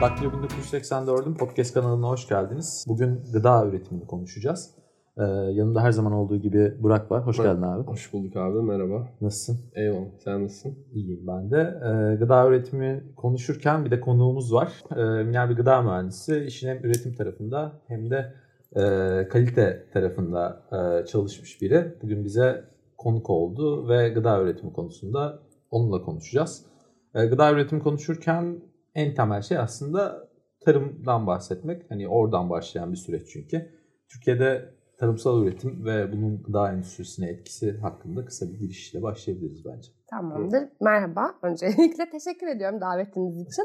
Daktilo 1984'ün podcast kanalına hoş geldiniz. Bugün gıda üretimini konuşacağız. Ee, yanımda her zaman olduğu gibi Burak var. Hoş Merhaba. geldin abi. Hoş bulduk abi merhaba. Nasılsın? Eyvallah sen nasılsın? İyiyim ben de. Ee, gıda üretimi konuşurken bir de konuğumuz var. Ee, Miner bir gıda mühendisi. İşin hem üretim tarafında hem de e, kalite tarafında e, çalışmış biri. Bugün bize konuk oldu ve gıda üretimi konusunda onunla konuşacağız. E, gıda üretimi konuşurken en temel şey aslında tarımdan bahsetmek. Hani oradan başlayan bir süreç çünkü. Türkiye'de tarımsal üretim ve bunun gıda endüstrisine etkisi hakkında kısa bir girişle başlayabiliriz bence. Tamamdır. Merhaba. Öncelikle teşekkür ediyorum davetiniz için.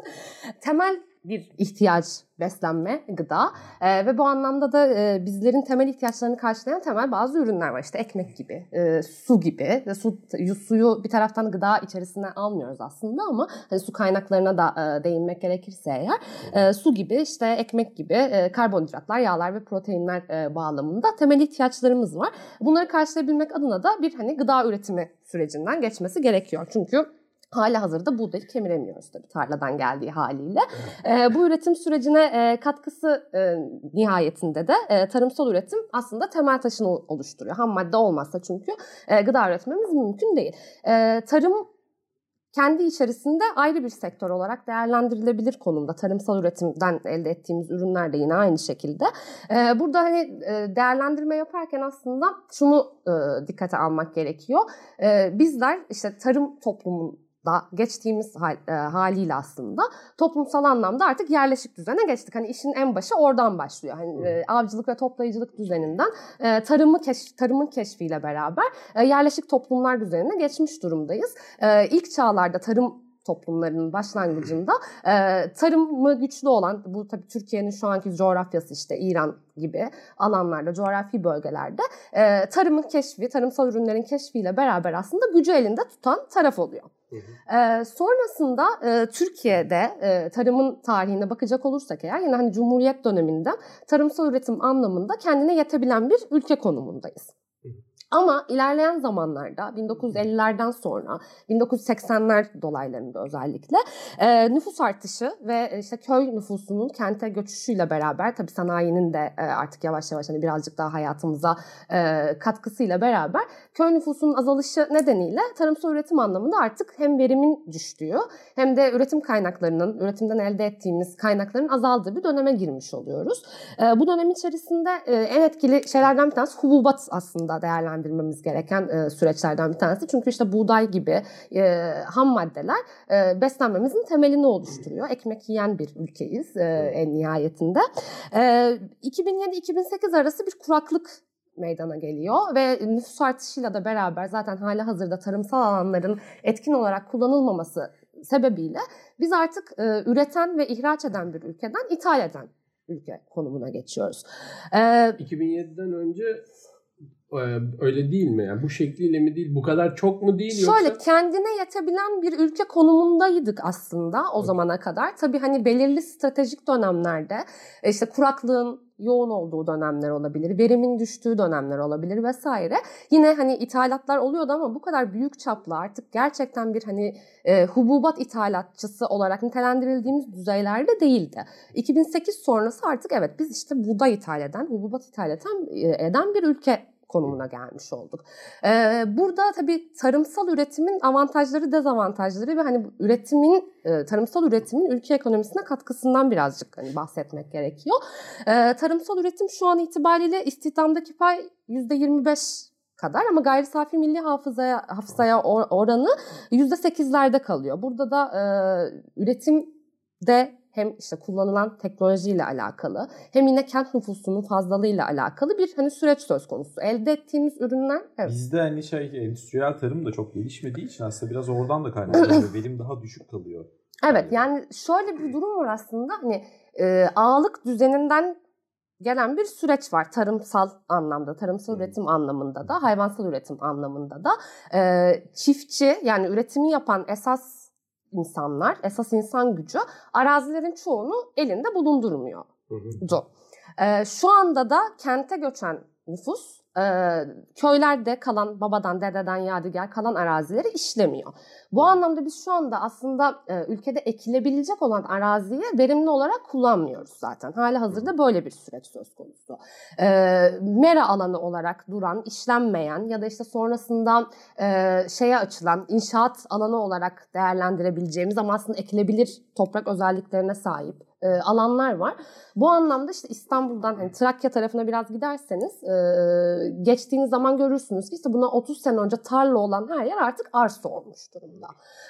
Temel bir ihtiyaç beslenme, gıda Ee, ve bu anlamda da e, bizlerin temel ihtiyaçlarını karşılayan temel bazı ürünler var. İşte ekmek gibi, e, su gibi. Ve su, suyu bir taraftan gıda içerisine almıyoruz aslında ama hani su kaynaklarına da e, değinmek gerekirse eğer e, su gibi, işte ekmek gibi e, karbonhidratlar, yağlar ve proteinler e, bağlamında temel ihtiyaçlarımız var. Bunları karşılayabilmek adına da bir hani gıda üretimi sürecinden geçmesi gerekiyor. Çünkü Hali hazırda buğdayı kemiremiyoruz tabii tarladan geldiği haliyle. Ee, bu üretim sürecine e, katkısı e, nihayetinde de e, tarımsal üretim aslında temel taşını oluşturuyor. Ham madde olmazsa çünkü e, gıda üretmemiz mümkün değil. E, tarım kendi içerisinde ayrı bir sektör olarak değerlendirilebilir konumda. Tarımsal üretimden elde ettiğimiz ürünler de yine aynı şekilde. Ee, burada hani e, değerlendirme yaparken aslında şunu e, dikkate almak gerekiyor. E, bizler işte tarım toplumun da geçtiğimiz hal, e, haliyle aslında toplumsal anlamda artık yerleşik düzene geçtik. Hani işin en başı oradan başlıyor. Hani e, avcılık ve toplayıcılık düzeninden e, tarımı keş, tarımın keşfiyle beraber e, yerleşik toplumlar düzenine geçmiş durumdayız. E, ilk çağlarda tarım toplumlarının başlangıcında e, tarımı güçlü olan bu tabii Türkiye'nin şu anki coğrafyası işte İran gibi alanlarda, coğrafi bölgelerde e, tarımın keşfi, tarımsal ürünlerin keşfiyle beraber aslında gücü elinde tutan taraf oluyor. Ee, sonrasında e, Türkiye'de e, tarımın tarihine bakacak olursak eğer yine hani Cumhuriyet döneminde tarımsal üretim anlamında kendine yetebilen bir ülke konumundayız. Ama ilerleyen zamanlarda 1950'lerden sonra 1980'ler dolaylarında özellikle e, nüfus artışı ve işte köy nüfusunun kente göçüşüyle beraber tabii sanayinin de e, artık yavaş yavaş hani birazcık daha hayatımıza e, katkısıyla beraber köy nüfusunun azalışı nedeniyle tarımsal üretim anlamında artık hem verimin düştüğü hem de üretim kaynaklarının, üretimden elde ettiğimiz kaynakların azaldığı bir döneme girmiş oluyoruz. E, bu dönem içerisinde e, en etkili şeylerden bir tanesi hububat aslında değerlendirmemiz gereken e, süreçlerden bir tanesi. Çünkü işte buğday gibi e, ham maddeler e, beslenmemizin temelini oluşturuyor. Ekmek yiyen bir ülkeyiz e, en nihayetinde. E, 2007-2008 arası bir kuraklık meydana geliyor ve nüfus artışıyla da beraber zaten hali hazırda tarımsal alanların etkin olarak kullanılmaması sebebiyle biz artık e, üreten ve ihraç eden bir ülkeden ithal eden ülke konumuna geçiyoruz. E, 2007'den önce öyle değil mi? Yani bu şekliyle mi değil? Bu kadar çok mu değil Şöyle yoksa? kendine yetebilen bir ülke konumundaydık aslında o zamana kadar. Tabii hani belirli stratejik dönemlerde e, işte kuraklığın yoğun olduğu dönemler olabilir, verimin düştüğü dönemler olabilir vesaire. Yine hani ithalatlar oluyordu ama bu kadar büyük çaplı artık gerçekten bir hani e, hububat ithalatçısı olarak nitelendirildiğimiz düzeylerde değildi. 2008 sonrası artık evet biz işte buğday ithal eden, hububat ithal eden, e, eden bir ülke konumuna gelmiş olduk. Ee, burada tabii tarımsal üretimin avantajları, dezavantajları ve hani üretimin e, tarımsal üretimin ülke ekonomisine katkısından birazcık hani bahsetmek gerekiyor. Ee, tarımsal üretim şu an itibariyle istihdamdaki pay %25 kadar ama gayri safi milli hafızaya hafızaya or- oranı %8'lerde kalıyor. Burada da e, üretimde hem işte kullanılan teknolojiyle alakalı hem yine kent nüfusunun fazlalığıyla alakalı bir hani süreç söz konusu. Elde ettiğimiz ürünler evet. Bizde hani şey endüstriyel tarım da çok gelişmediği için aslında biraz oradan da kaynaklanıyor. Verim daha düşük kalıyor. Evet yani şöyle bir durum var aslında hani e, ağalık düzeninden gelen bir süreç var tarımsal anlamda, tarımsal üretim anlamında da, hayvansal üretim anlamında da. E, çiftçi yani üretimi yapan esas insanlar, esas insan gücü arazilerin çoğunu elinde bulundurmuyor. Hı hı. Ee, şu anda da kente göçen nüfus e, köylerde kalan babadan dededen yadigar kalan arazileri işlemiyor. Bu anlamda biz şu anda aslında ülkede ekilebilecek olan araziyi verimli olarak kullanmıyoruz zaten. Hali hazırda böyle bir süreç söz konusu. Mera alanı olarak duran, işlenmeyen ya da işte sonrasında şeye açılan inşaat alanı olarak değerlendirebileceğimiz ama aslında ekilebilir toprak özelliklerine sahip e, alanlar var. Bu anlamda işte İstanbul'dan hani Trakya tarafına biraz giderseniz e, geçtiğiniz zaman görürsünüz ki işte buna 30 sene önce tarla olan her yer artık arsa olmuş durumda.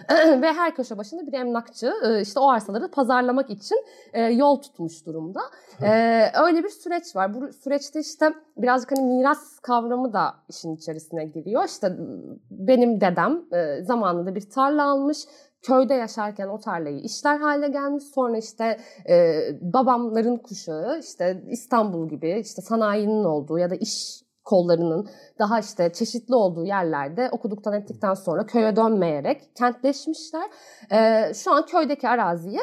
Ve her köşe başında bir emlakçı e, işte o arsaları pazarlamak için e, yol tutmuş durumda. E, öyle bir süreç var. Bu süreçte işte birazcık hani miras kavramı da işin içerisine giriyor. İşte benim dedem e, zamanında bir tarla almış köyde yaşarken o tarlayı işler hale gelmiş. Sonra işte e, babamların kuşağı işte İstanbul gibi işte sanayinin olduğu ya da iş kollarının daha işte çeşitli olduğu yerlerde okuduktan ettikten sonra köye dönmeyerek kentleşmişler. E, şu an köydeki araziyi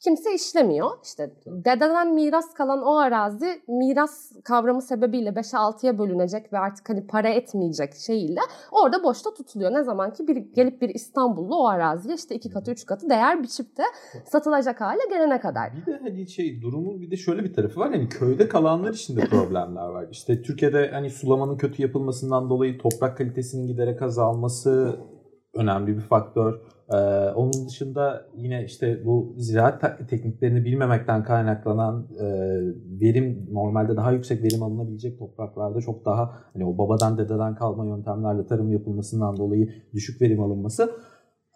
kimse işlemiyor. İşte dededen miras kalan o arazi miras kavramı sebebiyle 5'e 6'ya bölünecek ve artık hani para etmeyecek şeyiyle orada boşta tutuluyor. Ne zaman ki bir gelip bir İstanbullu o araziye işte iki katı üç katı değer biçip de satılacak hale gelene kadar. Bir de hani şey durumun bir de şöyle bir tarafı var. Hani köyde kalanlar için de problemler var. İşte Türkiye'de hani sulamanın kötü yapılmasından dolayı toprak kalitesinin giderek azalması önemli bir faktör. Ee, onun dışında yine işte bu ziraat tekniklerini bilmemekten kaynaklanan e, verim normalde daha yüksek verim alınabilecek topraklarda çok daha hani o babadan dededen kalma yöntemlerle tarım yapılmasından dolayı düşük verim alınması.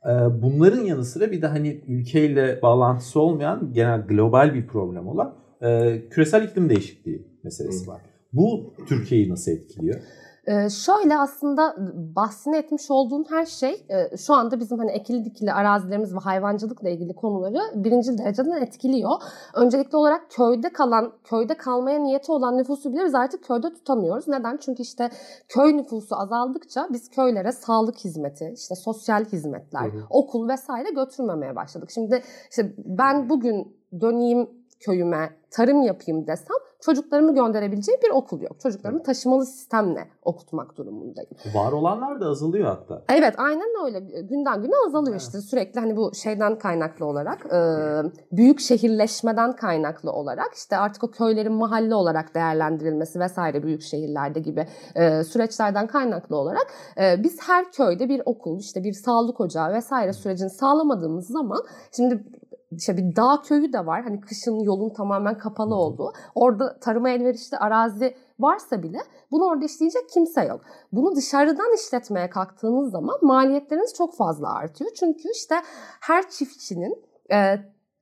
Ee, bunların yanı sıra bir de hani ülkeyle bağlantısı olmayan genel global bir problem olan e, küresel iklim değişikliği meselesi var. Bu Türkiye'yi nasıl etkiliyor? Ee, şöyle aslında bahsini etmiş olduğun her şey e, şu anda bizim hani ekili dikili arazilerimiz ve hayvancılıkla ilgili konuları birinci dereceden etkiliyor. Öncelikli olarak köyde kalan, köyde kalmaya niyeti olan nüfusu bile biz artık köyde tutamıyoruz. Neden? Çünkü işte köy nüfusu azaldıkça biz köylere sağlık hizmeti, işte sosyal hizmetler, hı hı. okul vesaire götürmemeye başladık. Şimdi işte ben bugün döneyim köyüme tarım yapayım desem çocuklarımı gönderebileceği bir okul yok. Çocuklarımı taşımalı sistemle okutmak durumundayım. Var olanlar da azalıyor hatta. Evet aynen öyle. Günden güne azalıyor evet. işte sürekli hani bu şeyden kaynaklı olarak büyük şehirleşmeden kaynaklı olarak işte artık o köylerin mahalle olarak değerlendirilmesi vesaire büyük şehirlerde gibi süreçlerden kaynaklı olarak biz her köyde bir okul işte bir sağlık ocağı vesaire sürecini sağlamadığımız zaman şimdi işte bir dağ köyü de var. Hani kışın yolun tamamen kapalı olduğu. Orada tarıma elverişli arazi varsa bile bunu orada işleyecek kimse yok. Bunu dışarıdan işletmeye kalktığınız zaman maliyetleriniz çok fazla artıyor. Çünkü işte her çiftçinin e,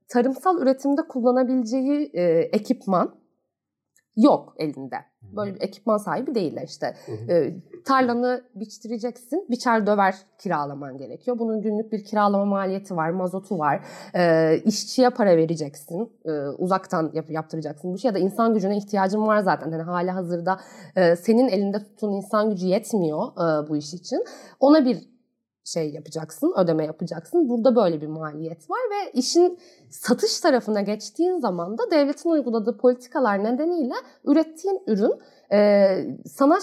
tarımsal üretimde kullanabileceği e, ekipman yok elinde. Böyle bir ekipman sahibi değiller işte. E, tarlanı biçtireceksin, biçer döver kiralaman gerekiyor. Bunun günlük bir kiralama maliyeti var, mazotu var. E, işçiye para vereceksin, e, uzaktan yap, yaptıracaksın bu şey ya da insan gücüne ihtiyacın var zaten. Yani hali hazırda e, senin elinde tuttuğun insan gücü yetmiyor e, bu iş için. Ona bir şey yapacaksın, ödeme yapacaksın. Burada böyle bir maliyet var ve işin satış tarafına geçtiğin zaman da devletin uyguladığı politikalar nedeniyle ürettiğin ürün e, sana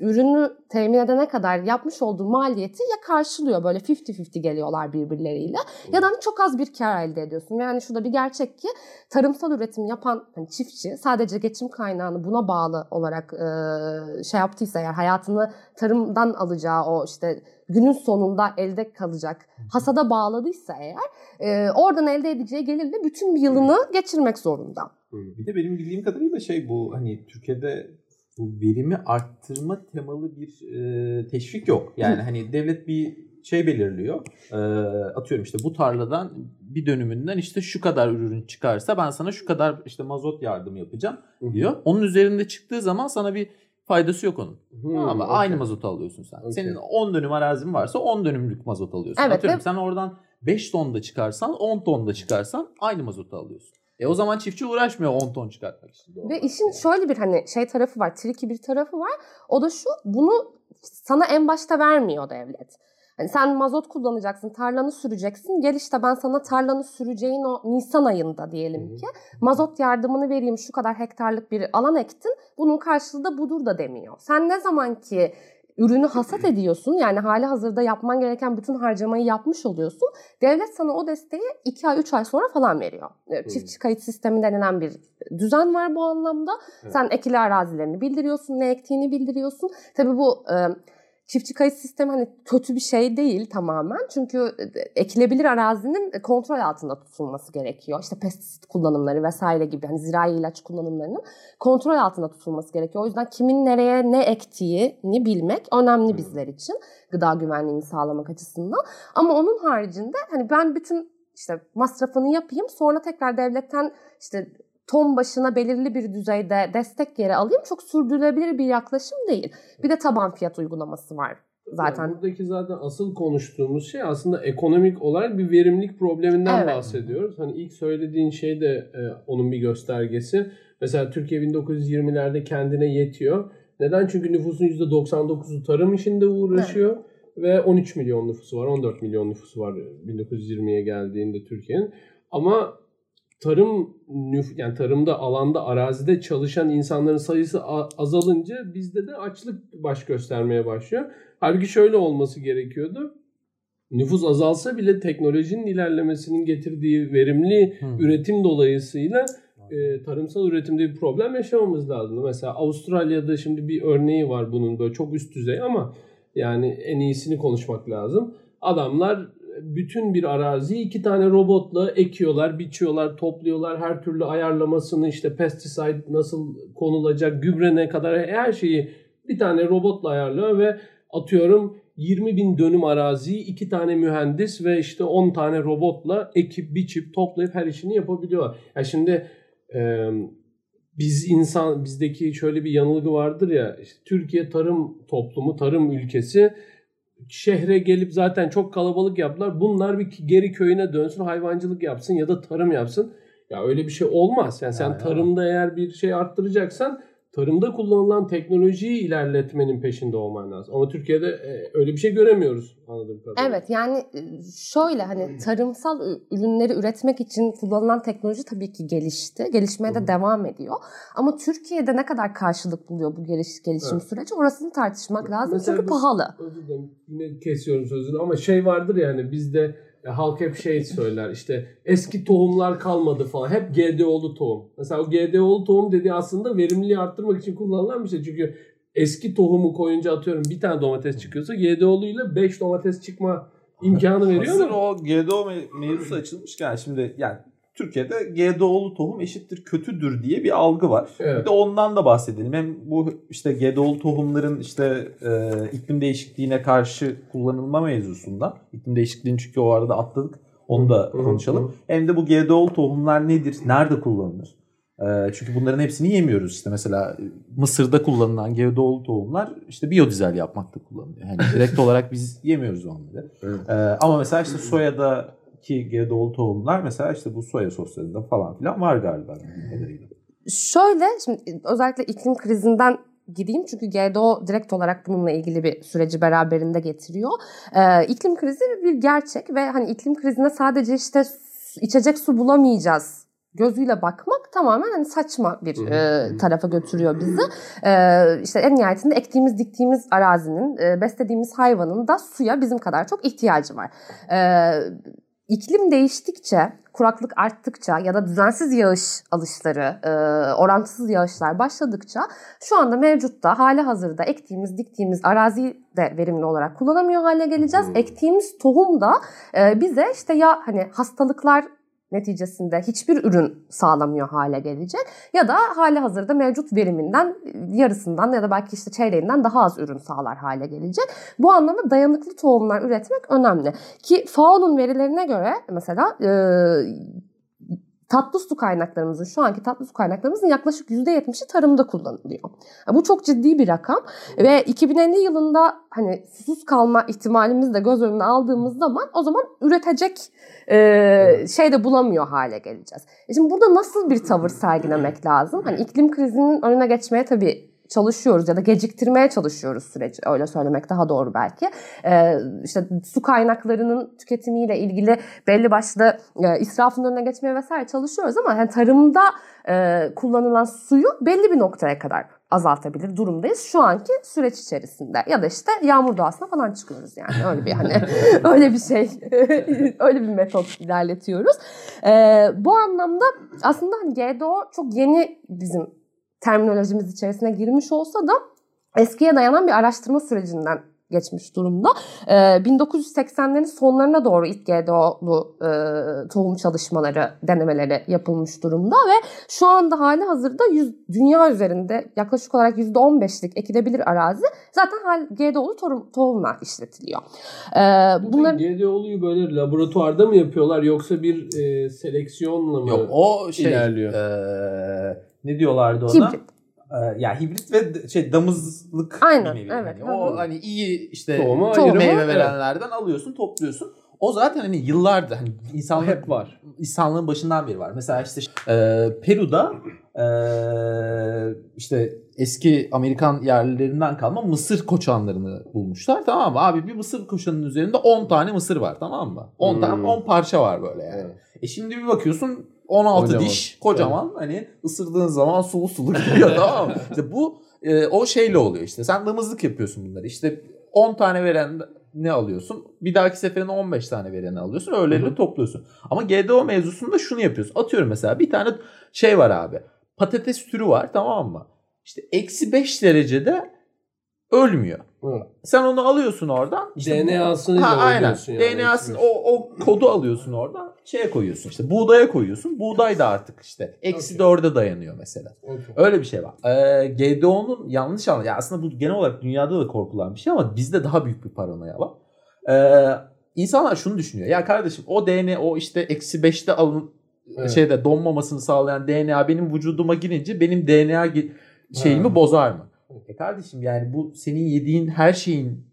ürünü temin edene kadar yapmış olduğu maliyeti ya karşılıyor böyle 50-50 geliyorlar birbirleriyle ya da hani çok az bir kar elde ediyorsun. Yani şurada bir gerçek ki tarımsal üretim yapan hani çiftçi sadece geçim kaynağını buna bağlı olarak e, şey yaptıysa eğer hayatını tarımdan alacağı o işte günün sonunda elde kalacak hasada bağladıysa eğer e, oradan elde edeceği gelirle bütün bir yılını geçirmek zorunda. Bir de benim bildiğim kadarıyla şey bu hani Türkiye'de bu verimi arttırma temalı bir e, teşvik yok. Yani hani devlet bir şey belirliyor. E, atıyorum işte bu tarladan bir dönümünden işte şu kadar ürün çıkarsa ben sana şu kadar işte mazot yardım yapacağım diyor. Onun üzerinde çıktığı zaman sana bir faydası yok onun. Hmm, Ama okay. aynı mazotu alıyorsun sen. Okay. Senin 10 dönüm arazin varsa 10 dönümlük mazot alıyorsun. Evet, Atıyorum sen oradan 5 ton da çıkarsan 10 ton da çıkarsan aynı mazotu alıyorsun. E o zaman çiftçi uğraşmıyor 10 ton çıkartmak için. Ve işin yani. şöyle bir hani şey tarafı var, triki bir tarafı var. O da şu, bunu sana en başta vermiyor devlet. Hani sen mazot kullanacaksın, tarlanı süreceksin. Gel işte ben sana tarlanı süreceğin o Nisan ayında diyelim ki mazot yardımını vereyim şu kadar hektarlık bir alan ektin. Bunun karşılığı da budur da demiyor. Sen ne zaman ki ürünü hasat ediyorsun yani hali hazırda yapman gereken bütün harcamayı yapmış oluyorsun. Devlet sana o desteği 2 ay 3 ay sonra falan veriyor. E, Çiftçi kayıt sistemi denilen bir düzen var bu anlamda. Evet. Sen ekili arazilerini bildiriyorsun, ne ektiğini bildiriyorsun. Tabii bu e, çiftçi kayıt sistemi hani kötü bir şey değil tamamen. Çünkü e, ekilebilir arazinin kontrol altında tutulması gerekiyor. İşte pestisit kullanımları vesaire gibi hani zirai ilaç kullanımlarının kontrol altında tutulması gerekiyor. O yüzden kimin nereye ne ektiğini bilmek önemli bizler için gıda güvenliğini sağlamak açısından. Ama onun haricinde hani ben bütün işte masrafını yapayım sonra tekrar devletten işte ton başına belirli bir düzeyde destek yeri alayım çok sürdürülebilir bir yaklaşım değil. Bir de taban fiyat uygulaması var zaten. Yani buradaki zaten asıl konuştuğumuz şey aslında ekonomik olarak bir verimlilik probleminden Evet. bahsediyoruz. Hani ilk söylediğin şey de e, onun bir göstergesi. Mesela Türkiye 1920'lerde kendine yetiyor. Neden? Çünkü nüfusun %99'u tarım işinde uğraşıyor. Ve 13 milyon nüfusu var, 14 milyon nüfusu var 1920'ye geldiğinde Türkiye'nin. Ama tarım nüf yani tarımda alanda arazide çalışan insanların sayısı azalınca bizde de açlık baş göstermeye başlıyor. Halbuki şöyle olması gerekiyordu. Nüfus azalsa bile teknolojinin ilerlemesinin getirdiği verimli Hı. üretim dolayısıyla e, tarımsal üretimde bir problem yaşamamız lazım. Mesela Avustralya'da şimdi bir örneği var bunun böyle çok üst düzey ama yani en iyisini konuşmak lazım. Adamlar bütün bir araziyi iki tane robotla ekiyorlar, biçiyorlar, topluyorlar. Her türlü ayarlamasını işte pesticide nasıl konulacak, gübre ne kadar her şeyi bir tane robotla ayarlıyor ve atıyorum 20 bin dönüm araziyi iki tane mühendis ve işte 10 tane robotla ekip, biçip, toplayıp her işini yapabiliyorlar. Ya şimdi e, biz insan bizdeki şöyle bir yanılgı vardır ya işte Türkiye tarım toplumu, tarım ülkesi şehre gelip zaten çok kalabalık yaptılar. Bunlar bir geri köyüne dönsün, hayvancılık yapsın ya da tarım yapsın. Ya öyle bir şey olmaz. Yani sen Ya, ya. tarımda eğer bir şey arttıracaksan tarımda kullanılan teknolojiyi ilerletmenin peşinde olman lazım. Ama Türkiye'de e, öyle bir şey göremiyoruz anladığım kadarıyla. Evet yani e, şöyle hani tarımsal ü- ürünleri üretmek için kullanılan teknoloji tabii ki gelişti. Gelişmeye hı. de devam ediyor. Ama Türkiye'de ne kadar karşılık buluyor bu geliş, gelişim Evet. süreci orasını tartışmak lazım. Mesela Çünkü bu- pahalı. Özür dilerim yine kesiyorum sözünü ama şey vardır yani bizde e, halk hep şey söyler işte eski tohumlar kalmadı falan. Hep GDO'lu tohum. Mesela o GDO'lu tohum dediği aslında verimliliği arttırmak için kullanılan bir şey. Çünkü eski tohumu koyunca atıyorum bir tane domates çıkıyorsa GDO'luyla 5 domates çıkma imkanı veriyor Hazır mu? o GDO me- mevzusu açılmışken şimdi yani Türkiye'de GDO'lu tohum eşittir kötüdür diye bir algı var. Evet. Bir de ondan da bahsedelim. Hem bu işte GDO'lu tohumların işte e, iklim değişikliğine karşı kullanılma mevzusundan. İklim değişikliğini çünkü o arada atladık. Onu da konuşalım. Hem de bu GDO'lu tohumlar nedir? Nerede kullanılır? E, çünkü bunların hepsini yemiyoruz. İşte mesela Mısır'da kullanılan GDO'lu tohumlar işte biyodizel yapmakta kullanılıyor. Yani direkt olarak biz yemiyoruz onları. Evet. Ee, ama mesela işte soyadaki GDO'lu tohumlar mesela işte bu soya soslarında falan filan var galiba. kadarıyla. Şöyle şimdi özellikle iklim krizinden gideyim çünkü GDO direkt olarak bununla ilgili bir süreci beraberinde getiriyor. Ee, iklim krizi bir gerçek ve hani iklim krizine sadece işte içecek su bulamayacağız gözüyle bakmak tamamen hani saçma bir e, tarafa götürüyor bizi. Ee, işte en nihayetinde ektiğimiz, diktiğimiz arazinin, e, beslediğimiz hayvanın da suya bizim kadar çok ihtiyacı var. Ee, iklim değiştikçe, kuraklık arttıkça ya da düzensiz yağış alışları, e, orantısız yağışlar başladıkça şu anda mevcutta hali hazırda ektiğimiz, diktiğimiz araziyi de verimli olarak kullanamıyor hale geleceğiz. Ektiğimiz tohum da e, bize işte ya hani hastalıklar neticesinde hiçbir ürün sağlamıyor hale gelecek ya da hali hazırda mevcut veriminden yarısından ya da belki işte çeyreğinden daha az ürün sağlar hale gelecek. Bu anlamda dayanıklı tohumlar üretmek önemli. Ki FAO'nun verilerine göre mesela e, tatlı su kaynaklarımızın şu anki tatlı su kaynaklarımızın yaklaşık %70'i tarımda kullanılıyor. Bu çok ciddi bir rakam ve 2050 yılında hani susuz kalma ihtimalimizi de göz önüne aldığımız zaman o zaman üretecek e, şey de bulamıyor hale geleceğiz. E şimdi burada nasıl bir tavır sergilemek lazım? Hani iklim krizinin önüne geçmeye tabii çalışıyoruz ya da geciktirmeye çalışıyoruz süreci. Öyle söylemek daha doğru belki. Ee, işte su kaynaklarının tüketimiyle ilgili belli başlı e, israfın önüne geçmeye vesaire çalışıyoruz ama yani tarımda e, kullanılan suyu belli bir noktaya kadar azaltabilir durumdayız şu anki süreç içerisinde. Ya da işte yağmur doğasına falan çıkıyoruz yani öyle bir hani öyle bir şey öyle bir metot ilerletiyoruz. Ee, bu anlamda aslında hani GDO çok yeni bizim terminolojimiz içerisine girmiş olsa da eskiye dayanan bir araştırma sürecinden geçmiş durumda. Ee, 1980'lerin sonlarına doğru ilk GDO'lu e, tohum çalışmaları, denemeleri yapılmış durumda ve şu anda hali hazırda yüz, dünya üzerinde yaklaşık olarak %15'lik ekilebilir arazi zaten hal GDO'lu tohum, tohumla işletiliyor. Ee, Bunlar GDO'luyu böyle laboratuvarda mı yapıyorlar yoksa bir e, seleksiyonla mı Yok o şey ilerliyor? e, ne diyorlardı ona? Hibrit. E, ya hibrit ve şey damızlık Aynen, bir nevi. evet. Hani o hani iyi işte Tohumu meyve evet. verenlerden alıyorsun, topluyorsun. O zaten hani yıllardır hani insanlık Hep var. insanlığın başından beri var. Mesela işte e, Peru'da e, işte eski Amerikan yerlilerinden kalma mısır koçanlarını bulmuşlar tamam mı? Abi bir mısır koçanının üzerinde 10 tane mısır var tamam mı? 10 Hmm. tane 10 parça var böyle yani. Evet. E şimdi bir bakıyorsun 16 Kocaman. diş kocaman hani ısırdığın zaman sulu sulu geliyor tamam mı? İşte bu e, o şeyle oluyor işte. Sen damızlık yapıyorsun bunları. İşte 10 tane veren ne alıyorsun? Bir dahaki seferine 15 tane vereni alıyorsun. Hı. topluyorsun. Ama GDO mevzusunda şunu yapıyorsun. Atıyorum mesela bir tane şey var abi. Patates türü var tamam mı? İşte eksi 5 derecede ölmüyor. Hı. Sen onu alıyorsun oradan. işte DNA'sını ha, aynen. yani, DNA'sını eksi o, o kodu alıyorsun oradan. Şeye koyuyorsun işte buğdaya koyuyorsun. Buğday da artık işte eksi dörde dayanıyor mesela. Okey. Öyle bir şey var. Ee, GDO'nun yanlış anlı. Ya aslında bu genel olarak dünyada da korkulan bir şey ama bizde daha büyük bir paranoya var. Ee, insanlar şunu düşünüyor. Ya kardeşim o DNA o işte eksi beşte alın Evet. şeyde donmamasını sağlayan DNA benim vücuduma girince benim DNA şeyimi Ha. bozar mı? E kardeşim yani bu senin yediğin her şeyin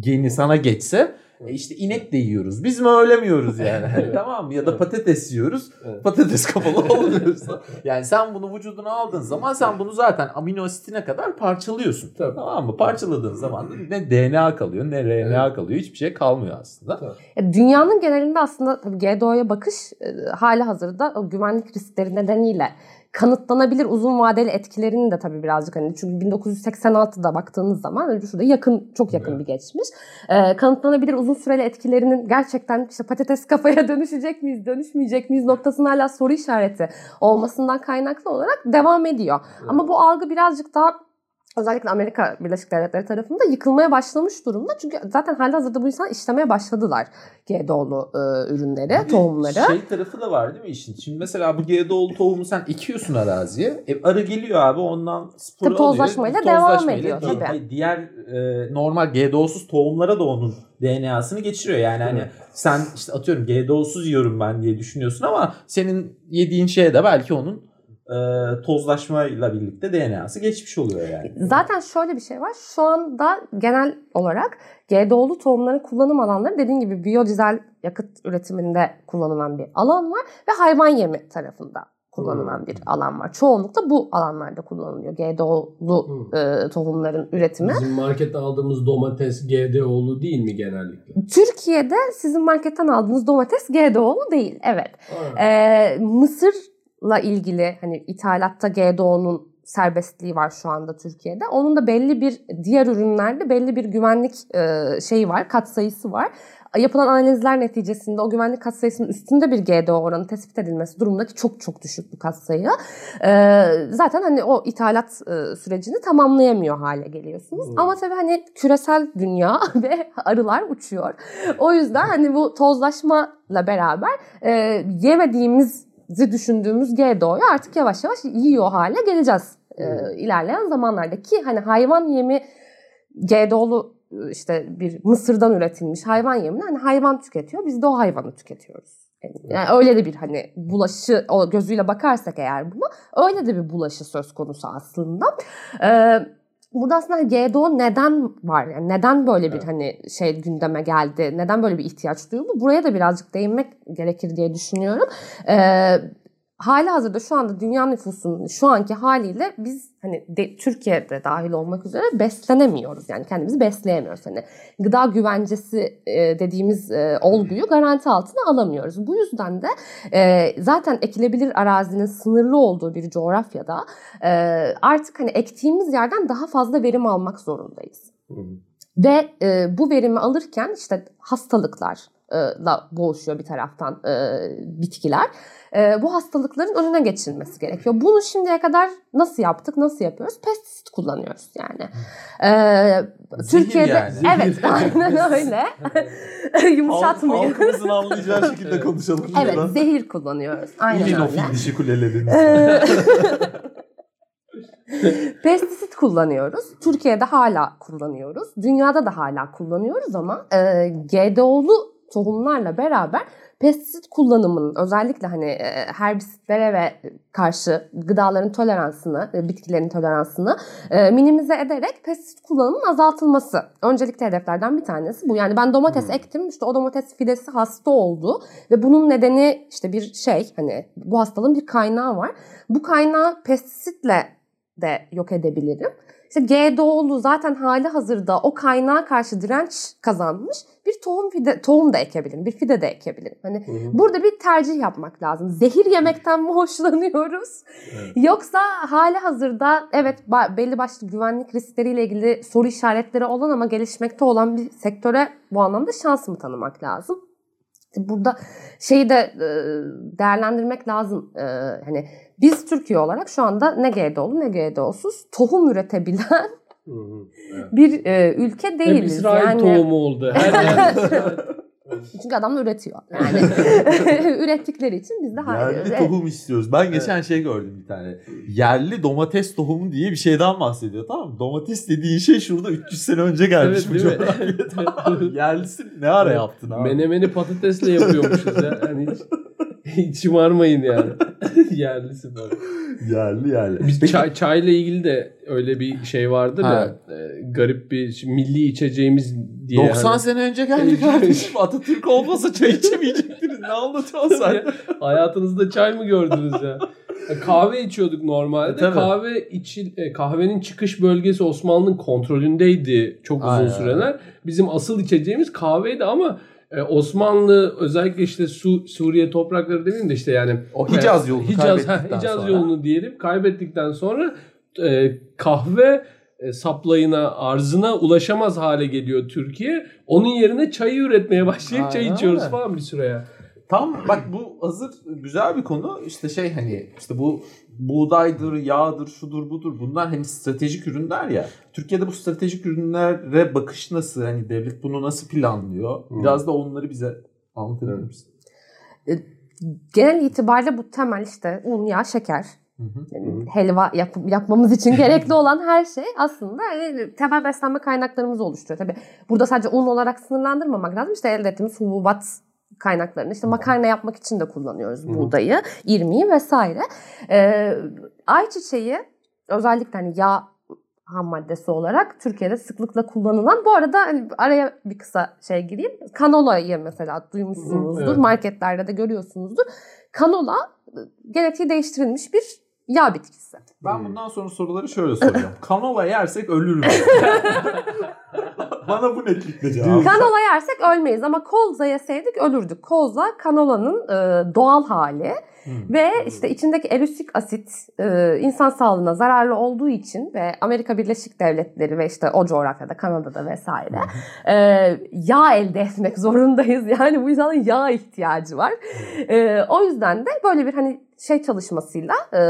geni sana geçse e işte inek de yiyoruz. Biz mi öyle mi yiyoruz yani? Hani tamam mı? Ya da patates yiyoruz. Evet. Patates kafalı oluyoruz. yani sen bunu vücuduna aldığın zaman sen bunu zaten amino asitine kadar parçalıyorsun. Tabii. Tamam mı? Parçaladığın zaman ne DNA kalıyor ne RNA kalıyor. Hiçbir şey kalmıyor aslında. Tabii. E, Dünyanın genelinde aslında tabii GDO'ya bakış e, hali hazırda o güvenlik riskleri nedeniyle kanıtlanabilir uzun vadeli etkilerini de tabii birazcık hani çünkü 1986'da baktığınız zaman şurada yakın çok yakın Evet. bir geçmiş. E, kanıtlanabilir uzun süreli etkilerinin gerçekten işte patates kafaya dönüşecek miyiz, dönüşmeyecek miyiz noktasında hala soru işareti olmasından kaynaklı olarak devam ediyor. Ama bu algı birazcık daha özellikle Amerika Birleşik Devletleri tarafında yıkılmaya başlamış durumda. Çünkü zaten halihazırda bu insan işlemeye başladılar GDO'lu e, ürünleri, tohumları. Şey tarafı da var değil mi işin? Şimdi mesela bu GDO'lu tohumu sen ekiyorsun araziye. E, arı geliyor abi ondan sporu Tabii tozlaşmayla alıyor. devam Tozlaşmayla ediyor di- tabii. Diğer e, normal GDO'suz tohumlara da onun DNA'sını geçiriyor. Yani hani sen işte atıyorum GDO'suz yiyorum ben diye düşünüyorsun ama senin yediğin şeye de belki onun e, tozlaşmayla birlikte DNA'sı geçmiş oluyor yani. Zaten şöyle bir şey var. Şu anda genel olarak GDO'lu tohumların kullanım alanları dediğim gibi biyodizel yakıt üretiminde kullanılan bir alan var ve hayvan yemi tarafında kullanılan bir alan var. Çoğunlukla bu alanlarda kullanılıyor GDO'lu Hmm. e, tohumların üretimi. Bizim markette aldığımız domates GDO'lu değil mi genellikle? Türkiye'de sizin marketten aldığınız domates GDO'lu değil. Evet. Ee, Mısır'la ilgili hani ithalatta GDO'nun serbestliği var şu anda Türkiye'de. Onun da belli bir diğer ürünlerde belli bir güvenlik e, şeyi var, katsayısı var. Yapılan analizler neticesinde o güvenlik katsayısının üstünde bir GDO oranı tespit edilmesi durumundaki çok çok düşük bir katsayı. Ee, zaten hani o ithalat e, sürecini tamamlayamıyor hale geliyorsunuz. Hmm. Ama tabii hani küresel dünya ve arılar uçuyor. O yüzden hani bu tozlaşmayla beraber e, yemediğimizi düşündüğümüz GDO'yu artık yavaş yavaş yiyor hale geleceğiz e, ilerleyen zamanlarda ki hani hayvan yemi GDO'lu e, işte bir mısırdan üretilmiş hayvan yemini hani hayvan tüketiyor biz de o hayvanı tüketiyoruz. Yani öyle de bir hani bulaşı o gözüyle bakarsak eğer buna öyle de bir bulaşı söz konusu aslında. Ee, burada aslında GDO neden var? Yani neden böyle bir Evet. hani şey gündeme geldi? Neden böyle bir ihtiyaç duyuldu? Buraya da birazcık değinmek gerekir diye düşünüyorum. Ee, hali hazırda şu anda dünya nüfusunun şu anki haliyle biz hani de, Türkiye'de dahil olmak üzere beslenemiyoruz. Yani kendimizi besleyemiyoruz. Hani gıda güvencesi e, dediğimiz e, olguyu garanti altına alamıyoruz. Bu yüzden de e, zaten ekilebilir arazinin sınırlı olduğu bir coğrafyada e, artık hani ektiğimiz yerden daha fazla verim almak zorundayız. Ve e, bu verimi alırken işte hastalıklarla boğuşuyor bir taraftan e, bitkiler. E, bu hastalıkların önüne geçilmesi gerekiyor. Bunu şimdiye kadar nasıl yaptık, nasıl yapıyoruz? Pestisit kullanıyoruz yani. E, Zehir Türkiye'de yani. evet aynen öyle. Yumuşatmayın. Halkımızın anlayacağı şekilde konuşalım. Evet zehir kullanıyoruz. Aynen öyle. fil dişi kulelerini. Pestisit kullanıyoruz. Türkiye'de hala kullanıyoruz. Dünyada da hala kullanıyoruz ama e, GDO'lu tohumlarla beraber pestisit kullanımının özellikle hani e, herbisitlere ve karşı gıdaların toleransını, e, bitkilerin toleransını e, minimize ederek pestisit kullanımının azaltılması. Öncelikli hedeflerden bir tanesi bu. Yani ben domates Hmm. ektim işte o domates fidesi hasta oldu ve bunun nedeni işte bir şey hani bu hastalığın bir kaynağı var. Bu kaynağı pestisitle de yok edebilirim. İşte GDO'lu zaten hali hazırda o kaynağa karşı direnç kazanmış bir tohum fide, tohum da ekebilirim. Bir fide de ekebilirim. Hani burada bir tercih yapmak lazım. Zehir yemekten mi hoşlanıyoruz? Yoksa hali hazırda evet belli başlı güvenlik riskleriyle ilgili soru işaretleri olan ama gelişmekte olan bir sektöre bu anlamda şans mı tanımak lazım? Burada şeyi de e, değerlendirmek lazım. E, Hani biz Türkiye olarak şu anda ne GDO'lu ne GDO'suz tohum üretebilen bir e, ülke Hep değiliz. İsrail yani tohumu oldu. Her yer çünkü adamlar üretiyor. Yani ürettikleri için biz de hayır. Yerli Evet. tohum istiyoruz. Ben geçen şey gördüm bir tane. Yerli domates tohumu diye bir şeyden bahsediyor tamam mı? Domates dediğin şey şurada 300 sene önce gelmiş Evet, bu mı? Yerlisi ne ara Evet. yaptın abi? Menemeni patatesle yapıyormuşuz ya. Yani hiç, hiç şımarmayın yani. Yerlisi böyle. Yerli yerli. Biz Peki- çay, çayla ilgili de öyle bir şey vardır Ha. ya. e, garip bir şimdi milli içeceğimiz diye. 90 hani- sene önce geldik kardeşim. Atatürk olmasa çay içemeyecektiniz. Ne anlatıyorsun sen? Ya, Hayatınızda çay mı gördünüz ya? Ya Kahve içiyorduk normalde. E, tabii. kahve içi, e, kahvenin çıkış bölgesi Osmanlı'nın kontrolündeydi çok uzun Aynen. süreler. Bizim asıl içeceğimiz kahveydi ama e, Osmanlı özellikle işte Su, Suriye toprakları demeyeyim de işte yani O Hicaz yolunu Hicaz, kaybettikten ha, Hicaz sonra. yolunu diyelim kaybettikten sonra e, kahve e, saplayına, arzına ulaşamaz hale geliyor Türkiye. Onun yerine çayı üretmeye başlayıp çay Aynen içiyoruz öyle. falan bir süre ya. Tam bak bu hazır güzel bir konu. İşte şey hani işte bu buğdaydır, yağdır, şudur budur. Bunlar hani stratejik ürünler ya. Türkiye'de bu stratejik ürünlere bakış nasıl? Hani devlet bunu nasıl planlıyor? Biraz da onları bize anlatabilir misin? Genel itibariyle bu temel işte un, yağ, şeker, yani helva yap- yapmamız için gerekli olan her şey aslında hani temel beslenme kaynaklarımızı oluşturuyor. Tabii burada sadece un olarak sınırlandırmamak lazım. İşte elde ettiğimiz hububat kaynaklarını işte makarna yapmak için de kullanıyoruz buğdayı, irmiği vesaire. Ee, ayçiçeği özellikle hani yağ ham maddesi olarak Türkiye'de sıklıkla kullanılan. Bu arada hani araya bir kısa şey gireyim. Kanolayı mesela duymuşsunuzdur. Evet. Marketlerde de görüyorsunuzdur. Kanola genetiği değiştirilmiş bir yağ bitkisi. Ben bundan sonra soruları şöyle soracağım. Kanola yersek ölür mü? Bana bu netlikle cevap. Kanola yersek ölmeyiz ama kolza yeseydik ölürdük. Kolza kanolanın e, doğal hali Hmm. ve işte içindeki erosik asit e, insan sağlığına zararlı olduğu için ve Amerika Birleşik Devletleri ve işte o coğrafyada Kanada'da vesaire e, yağ elde etmek zorundayız. Yani bu insanın yağ ihtiyacı var. E, o yüzden de böyle bir hani şey çalışmasıyla e,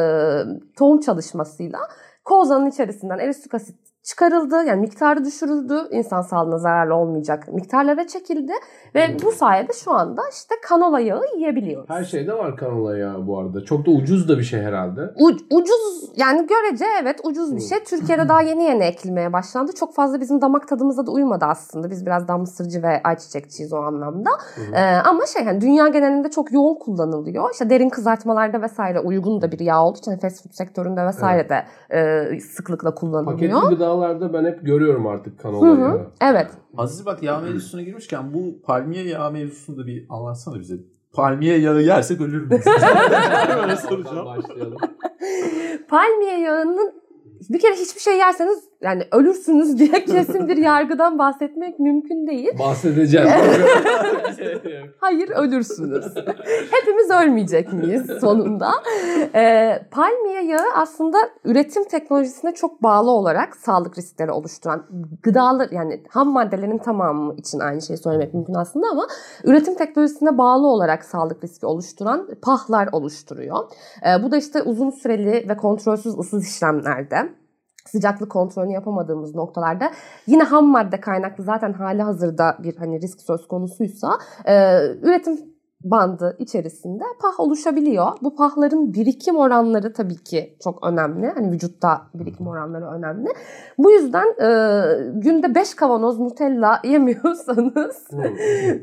tohum çalışmasıyla kozanın içerisinden erosik asit çıkarıldı. Yani miktarı düşürüldü. İnsan sağlığına zararlı olmayacak miktarlara çekildi. Ve bu sayede şu anda işte kanola yağı yiyebiliyoruz. Her şeyde var kanola ya bu arada. Çok da ucuz da bir şey herhalde. U- ucuz yani görece evet ucuz bir şey. Türkiye'de daha yeni yeni ekilmeye başlandı. Çok fazla bizim damak tadımıza da uymadı aslında. Biz biraz daha mısırcı ve ayçiçekçiyiz o anlamda. Ee, ama şey yani dünya genelinde çok yoğun kullanılıyor. İşte derin kızartmalarda vesaire uygun da bir yağ olduğu için hani fast food sektöründe vesaire de e, sıklıkla kullanılıyor. Paketli gıdalarda ben hep görüyorum artık Hı kanolayı. hı. Evet. Aziz bak yağ mevzusuna girmişken bu palmiye yağı mevzusunu da bir anlatsana bize. palmiye yağı yersek ölür müyüz? Oradan soracağım. başlayalım. Palmiye yağının bir kere hiçbir şey yerseniz yani ölürsünüz diye kesin bir yargıdan bahsetmek mümkün değil. Bahsedeceğim. Hayır ölürsünüz. Hepimiz ölmeyecek miyiz sonunda? Ee, palmiye yağı aslında üretim teknolojisine çok bağlı olarak sağlık riskleri oluşturan gıdalar yani ham maddelerin tamamı için aynı şeyi söylemek mümkün aslında ama üretim teknolojisine bağlı olarak sağlık riski oluşturan pahlar oluşturuyor. Ee, bu da işte uzun süreli ve kontrolsüz ısız işlemlerde sıcaklık kontrolünü yapamadığımız noktalarda yine ham madde kaynaklı zaten hali hazırda bir hani risk söz konusuysa e, üretim bandı içerisinde pah oluşabiliyor. Bu pahların birikim oranları tabii ki çok önemli. Hani vücutta birikim oranları önemli. Bu yüzden e, günde 5 kavanoz Nutella yemiyorsanız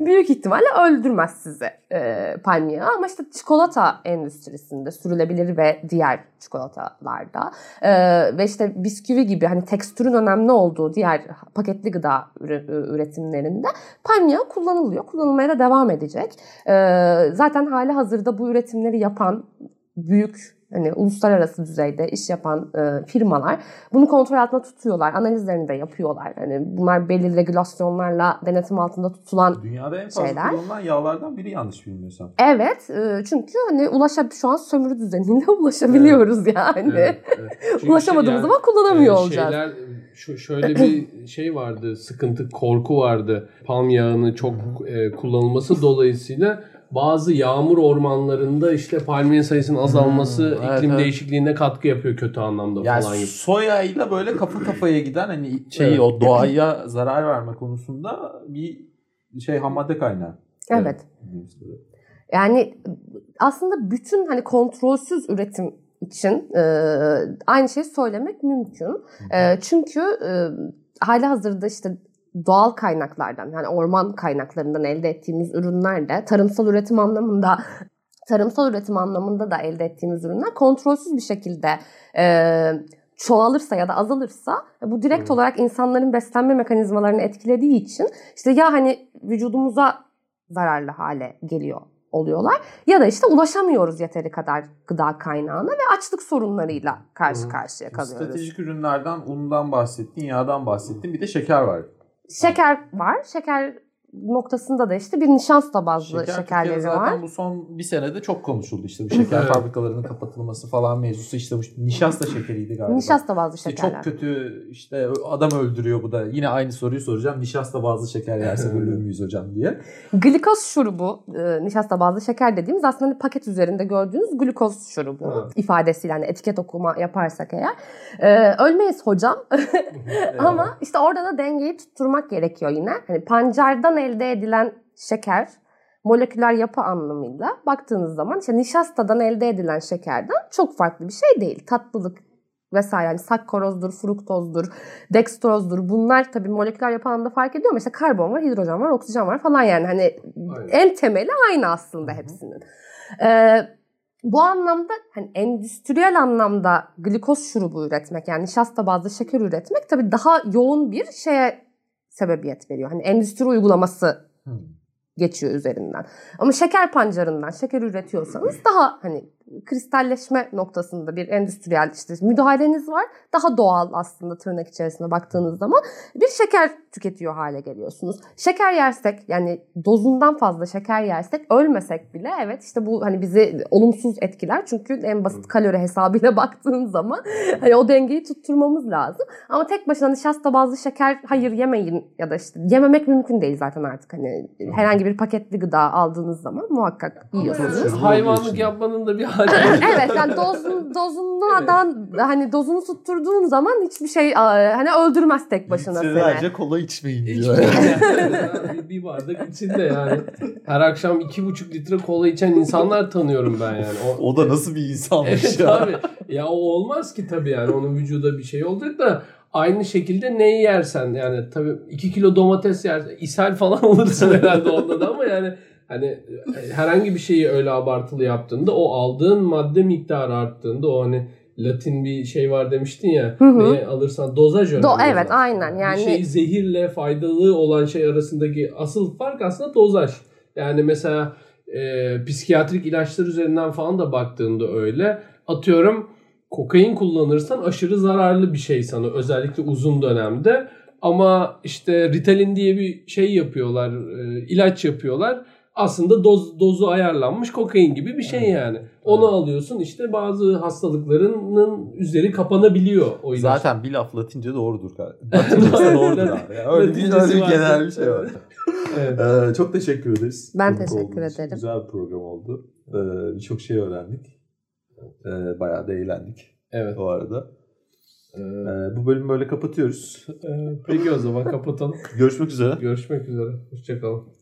büyük ihtimalle öldürmez sizi e, palmiye. Ama işte çikolata endüstrisinde sürülebilir ve diğer çikolatalarda e, ve işte bisküvi gibi hani tekstürün önemli olduğu diğer paketli gıda üre- üretimlerinde palmiye kullanılıyor. Kullanılmaya da devam edecek. E, zaten hali hazırda bu üretimleri yapan büyük hani uluslararası düzeyde iş yapan e, firmalar bunu kontrol altında tutuyorlar. Analizlerini de yapıyorlar. Hani bunlar belirli regülasyonlarla denetim altında tutulan Dünyada en fazla Şeyler. kullanılan yağlardan biri yanlış bilmiyorsam. Evet, e, çünkü hani ulaşa şu an sömürü düzeniyle ulaşabiliyoruz yani. Evet, evet. Çünkü Ulaşamadığımız şey zaman kullanamıyor e, olacağız. Şeyler, şu, şöyle bir şey vardı, sıkıntı, korku vardı. Palm yağını çok e, kullanılması dolayısıyla bazı yağmur ormanlarında işte palmiye sayısının azalması Hmm, evet, iklim evet. değişikliğine katkı yapıyor kötü anlamda Yani falan gibi. soyayla böyle kafa kafaya giden hani şeyi Evet. o doğaya zarar verme konusunda bir şey ham madde kaynağı. Evet. kadarıyla. Yani aslında bütün hani kontrolsüz üretim için e, aynı şeyi söylemek mümkün. E, çünkü e, hali hazırda işte doğal kaynaklardan yani orman kaynaklarından elde ettiğimiz ürünler de tarımsal üretim anlamında tarımsal üretim anlamında da elde ettiğimiz ürünler kontrolsüz bir şekilde e, çoğalırsa ya da azalırsa bu direkt Hı. olarak insanların beslenme mekanizmalarını etkilediği için işte ya hani vücudumuza zararlı hale geliyor oluyorlar ya da işte ulaşamıyoruz yeteri kadar gıda kaynağına ve açlık sorunlarıyla karşı karşıya kalıyoruz. Stratejik ürünlerden undan bahsettin, yağdan bahsettin. Bir de şeker var. Şeker var. Şeker noktasında da işte bir nişasta bazlı Şeker şekerleri zaten var. bu son bir senede çok konuşuldu. İşte bu şeker fabrikalarının kapatılması falan mevzusu. işte bu nişasta şekeriydi galiba. Nişasta bazlı İşte şekerler. çok kötü işte adam öldürüyor bu da. Yine aynı soruyu soracağım. Nişasta bazlı şeker yersek ölür müyüz hocam diye. Glikoz şurubu, e, nişasta bazlı şeker dediğimiz aslında hani paket üzerinde gördüğünüz glikoz şurubu Evet. ifadesiyle hani etiket okuma yaparsak eğer. E, ölmeyiz hocam ama işte orada da dengeyi tutturmak gerekiyor yine. Hani pancardan elde edilen şeker moleküler yapı anlamıyla baktığınız zaman işte nişastadan elde edilen şekerden çok farklı bir şey değil. Tatlılık vesaire yani sakkarozdur, fruktozdur, dekstrozdur bunlar tabii moleküler yapı anlamda fark ediyor ama işte karbon var, hidrojen var, oksijen var falan yani hani Aynen. en temeli aynı aslında hepsinin. Ee, bu anlamda hani endüstriyel anlamda glikoz şurubu üretmek yani nişasta bazlı şeker üretmek tabii daha yoğun bir şeye sebebiyet veriyor. Hani endüstri uygulaması Hmm. geçiyor üzerinden. Ama şeker pancarından şeker üretiyorsanız daha hani kristalleşme noktasında bir endüstriyel işte müdahaleniz var. Daha doğal aslında tırnak içerisine baktığınız zaman bir şeker tüketiyor hale geliyorsunuz. Şeker yersek yani dozundan fazla şeker yersek ölmesek bile evet işte bu hani bizi olumsuz etkiler. Çünkü en basit kalori hesabıyla baktığın zaman hani o dengeyi tutturmamız lazım. Ama tek başına nişasta bazlı şeker hayır yemeyin ya da işte yememek mümkün değil zaten artık hani herhangi bir paketli gıda aldığınız zaman muhakkak yiyorsunuz. Hayvanlık yapmanın da bir evet yani dozun, dozundan hani dozunu tutturduğun zaman hiçbir şey hani öldürmez tek başına seni. Litrelerce kola içmeyin diyor. bir, bir bardak içinde yani. Her akşam iki buçuk litre kola içen insanlar tanıyorum ben yani. O, o da nasıl bir insanmış evet ya. abi. Ya o olmaz ki tabii yani. Onun vücuda bir şey olacak da aynı şekilde neyi yersen yani tabii iki kilo domates yersen ishal falan olursun herhalde onda da ama yani hani e, herhangi bir şeyi öyle abartılı yaptığında o aldığın madde miktarı arttığında o hani Latin bir şey var demiştin ya. Hı hı. Neyi alırsan dozaj önemli. Do- evet, zaten. aynen. Yani- Bir şey zehirle faydalı olan şey arasındaki asıl fark aslında dozaj. Yani mesela e, psikiyatrik ilaçlar üzerinden falan da baktığında öyle. Atıyorum kokain kullanırsan aşırı zararlı bir şey sana özellikle uzun dönemde. Ama işte Ritalin diye bir şey yapıyorlar, e, ilaç yapıyorlar. Aslında doz dozu ayarlanmış kokain gibi bir şey yani. Onu alıyorsun işte bazı hastalıklarının üzeri kapanabiliyor o ilaç. Zaten bir laf Latince doğrudur. Latincesi doğrudur abi. Ya öyle bir, öyle bir genel bir şey var. Evet. Ee, çok teşekkür ederiz. Ben Konuk teşekkür ederim. Güzel bir program oldu. Ee, Birçok şey öğrendik. Ee, bayağı da eğlendik evet. o arada. Ee, Ee, bu bölümü böyle kapatıyoruz. e, peki o zaman kapatalım. Görüşmek üzere. Görüşmek üzere. Hoşçakalın.